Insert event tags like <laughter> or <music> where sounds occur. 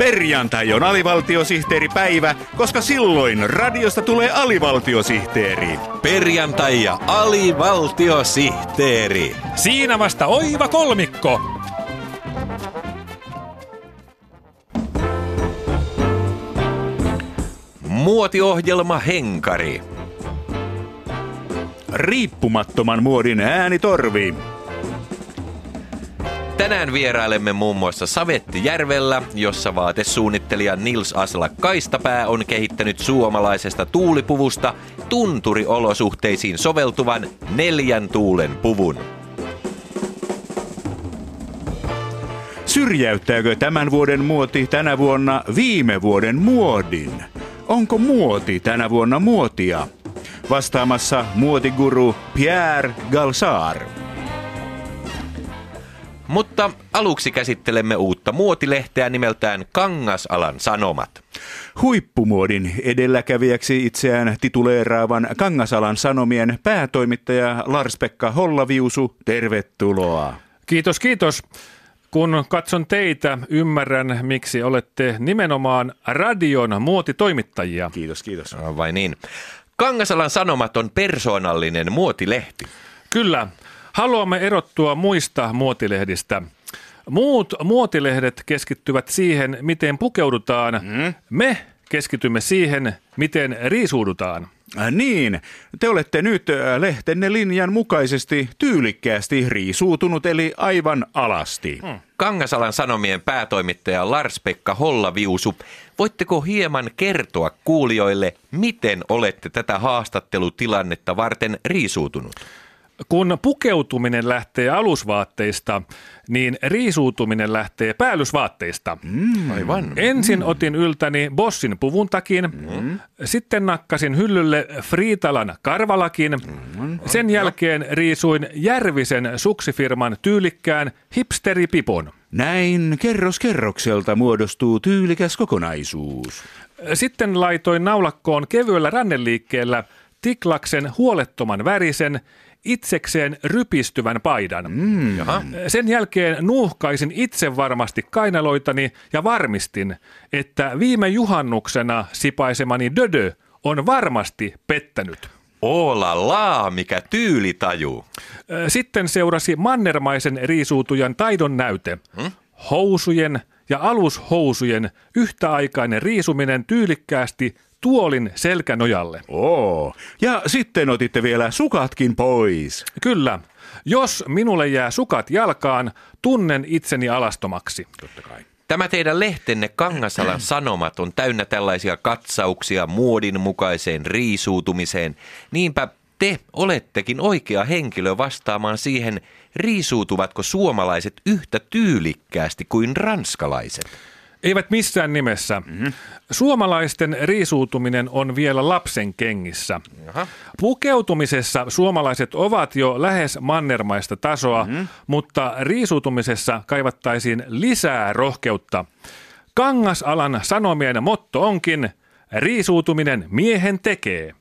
Perjantai on alivaltiosihteeripäivä, koska silloin radiosta tulee alivaltiosihteeri. Perjantai ja alivaltiosihteeri. Siinä vasta oiva kolmikko. Muotiohjelma Henkari. Riippumattoman muodin äänitorvi. Tänään vierailemme muun muassa Savettijärvellä, jossa vaatesuunnittelija Nils Asla Kaistapää on kehittänyt suomalaisesta tuulipuvusta tunturiolosuhteisiin soveltuvan neljän tuulen puvun. Syrjäyttääkö tämän vuoden muoti tänä vuonna viime vuoden muodin? Onko muoti tänä vuonna muotia? Vastaamassa muotiguru Pierre Galsar. Mutta aluksi käsittelemme uutta muotilehteä nimeltään Kangasalan Sanomat. Huippumuodin edelläkävijäksi itseään tituleeraavan Kangasalan Sanomien päätoimittaja Lars-Pekka Hollaviusu, tervetuloa. Kiitos, kiitos. Kun katson teitä, ymmärrän, miksi olette nimenomaan radion muotitoimittajia. Kiitos, kiitos. No, vai niin. Kangasalan Sanomat on persoonallinen muotilehti. Kyllä, haluamme erottua muista muotilehdistä. Muut muotilehdet keskittyvät siihen, miten pukeudutaan. Mm. Me keskitymme siihen, miten riisuudutaan. Äh, niin, te olette nyt äh, lehtenne linjan mukaisesti tyylikkäästi riisuutunut eli aivan alasti. Hmm. Kangasalan Sanomien päätoimittaja Lars-Pekka Hollaviusu, voitteko hieman kertoa kuulijoille, miten olette tätä haastattelutilannetta varten riisuutunut? Kun pukeutuminen lähtee alusvaatteista, niin riisuutuminen lähtee päällysvaatteista. Mm, aivan. Ensin otin yltäni Bossin puvun takin, mm. sitten nakkasin hyllylle Friitalan karvalakin, mm. sen jälkeen riisuin Järvisen suksifirman tyylikkään hipsteripipon. Näin kerros kerrokselta muodostuu tyylikäs kokonaisuus. Sitten laitoin naulakkoon kevyellä ranneliikkeellä Tiklaksen huolettoman värisen itsekseen rypistyvän paidan. Mm. Sen jälkeen nuuhkaisin itse varmasti kainaloitani ja varmistin, että viime juhannuksena sipaisemani dödö on varmasti pettänyt. Oola laa, mikä tyylitaju. Sitten seurasi mannermaisen riisuutujan taidon näyte. Hmm? Housujen ja alushousujen yhtäaikainen riisuminen tyylikkäästi tuolin selkänojalle. Oo, ja sitten otitte vielä sukatkin pois. Kyllä. Jos minulle jää sukat jalkaan, tunnen itseni alastomaksi. Totta kai. Tämä teidän lehtenne Kangasalan <clears throat> Sanomat on täynnä tällaisia katsauksia muodin mukaiseen riisuutumiseen. Niinpä te olettekin oikea henkilö vastaamaan siihen, riisuutuvatko suomalaiset yhtä tyylikkäästi kuin ranskalaiset. Eivät missään nimessä. Mm-hmm. Suomalaisten riisuutuminen on vielä lapsen kengissä. Jaha. Pukeutumisessa suomalaiset ovat jo lähes mannermaista tasoa, mm-hmm. mutta riisuutumisessa kaivattaisiin lisää rohkeutta. Kangasalan sanomien motto onkin, riisuutuminen miehen tekee.